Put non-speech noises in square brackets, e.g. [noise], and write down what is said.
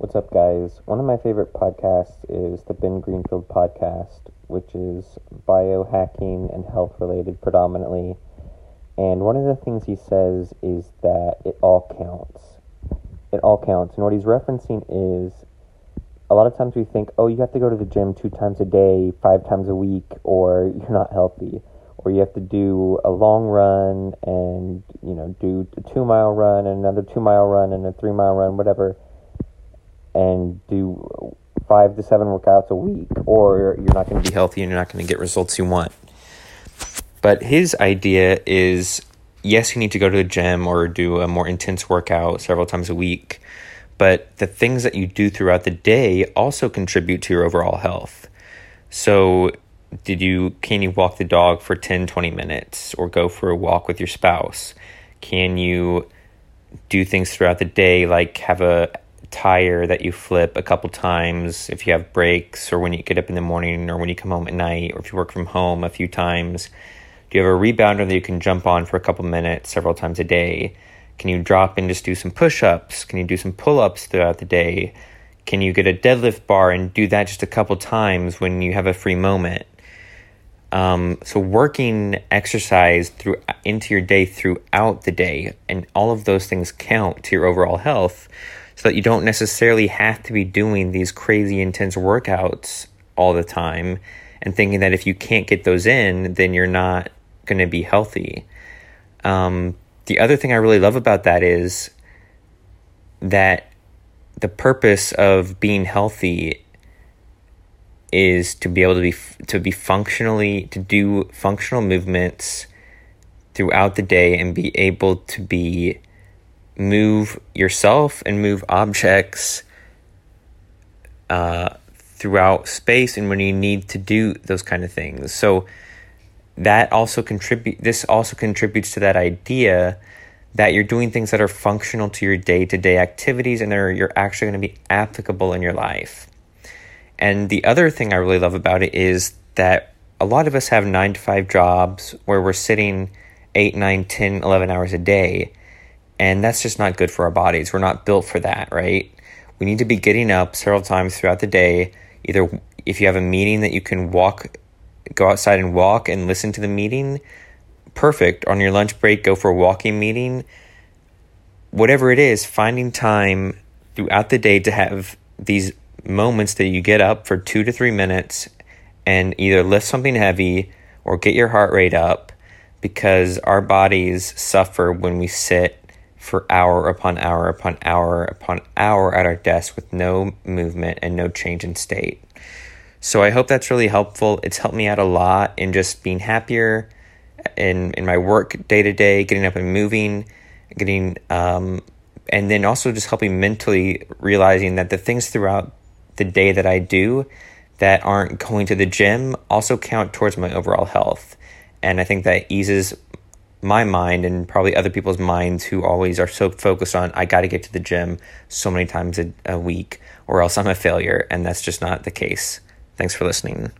What's up, guys? One of my favorite podcasts is the Ben Greenfield podcast, which is biohacking and health related predominantly. And one of the things he says is that it all counts. It all counts. And what he's referencing is a lot of times we think, oh, you have to go to the gym two times a day, five times a week, or [laughs] you're not healthy. Or you have to do a long run and, you know, do a two mile run and another two mile run and a three mile run, whatever and do five to seven workouts a week, or you're not going to be healthy and you're not going to get results you want. But his idea is yes, you need to go to the gym or do a more intense workout several times a week, but the things that you do throughout the day also contribute to your overall health. So, did you can you walk the dog for 10 20 minutes or go for a walk with your spouse? Can you do things throughout the day like have a tire that you flip a couple times if you have breaks or when you get up in the morning or when you come home at night or if you work from home a few times? Do you have a rebounder that you can jump on for a couple minutes several times a day? Can you drop and just do some push ups? Can you do some pull ups throughout the day? Can you get a deadlift bar and do that just a couple times when you have a free moment? Um, so working exercise through into your day throughout the day, and all of those things count to your overall health so that you don't necessarily have to be doing these crazy intense workouts all the time and thinking that if you can't get those in, then you're not going to be healthy. Um, the other thing I really love about that is that the purpose of being healthy is to be able to be to be functionally to do functional movements throughout the day and be able to be move yourself and move objects uh, throughout space and when you need to do those kind of things. So that also contribute this also contributes to that idea that you're doing things that are functional to your day-to-day activities and they're you're actually going to be applicable in your life. And the other thing I really love about it is that a lot of us have 9 to 5 jobs where we're sitting 8, 9, 10, 11 hours a day and that's just not good for our bodies. We're not built for that, right? We need to be getting up several times throughout the day. Either if you have a meeting that you can walk, go outside and walk and listen to the meeting, perfect. On your lunch break, go for a walking meeting. Whatever it is, finding time throughout the day to have these moments that you get up for two to three minutes and either lift something heavy or get your heart rate up because our bodies suffer when we sit for hour upon hour upon hour upon hour at our desk with no movement and no change in state. So I hope that's really helpful. It's helped me out a lot in just being happier in in my work day to day, getting up and moving, getting um, and then also just helping mentally realizing that the things throughout the day that I do that aren't going to the gym also count towards my overall health. And I think that eases my mind and probably other people's minds who always are so focused on I got to get to the gym so many times a, a week or else I'm a failure and that's just not the case. Thanks for listening.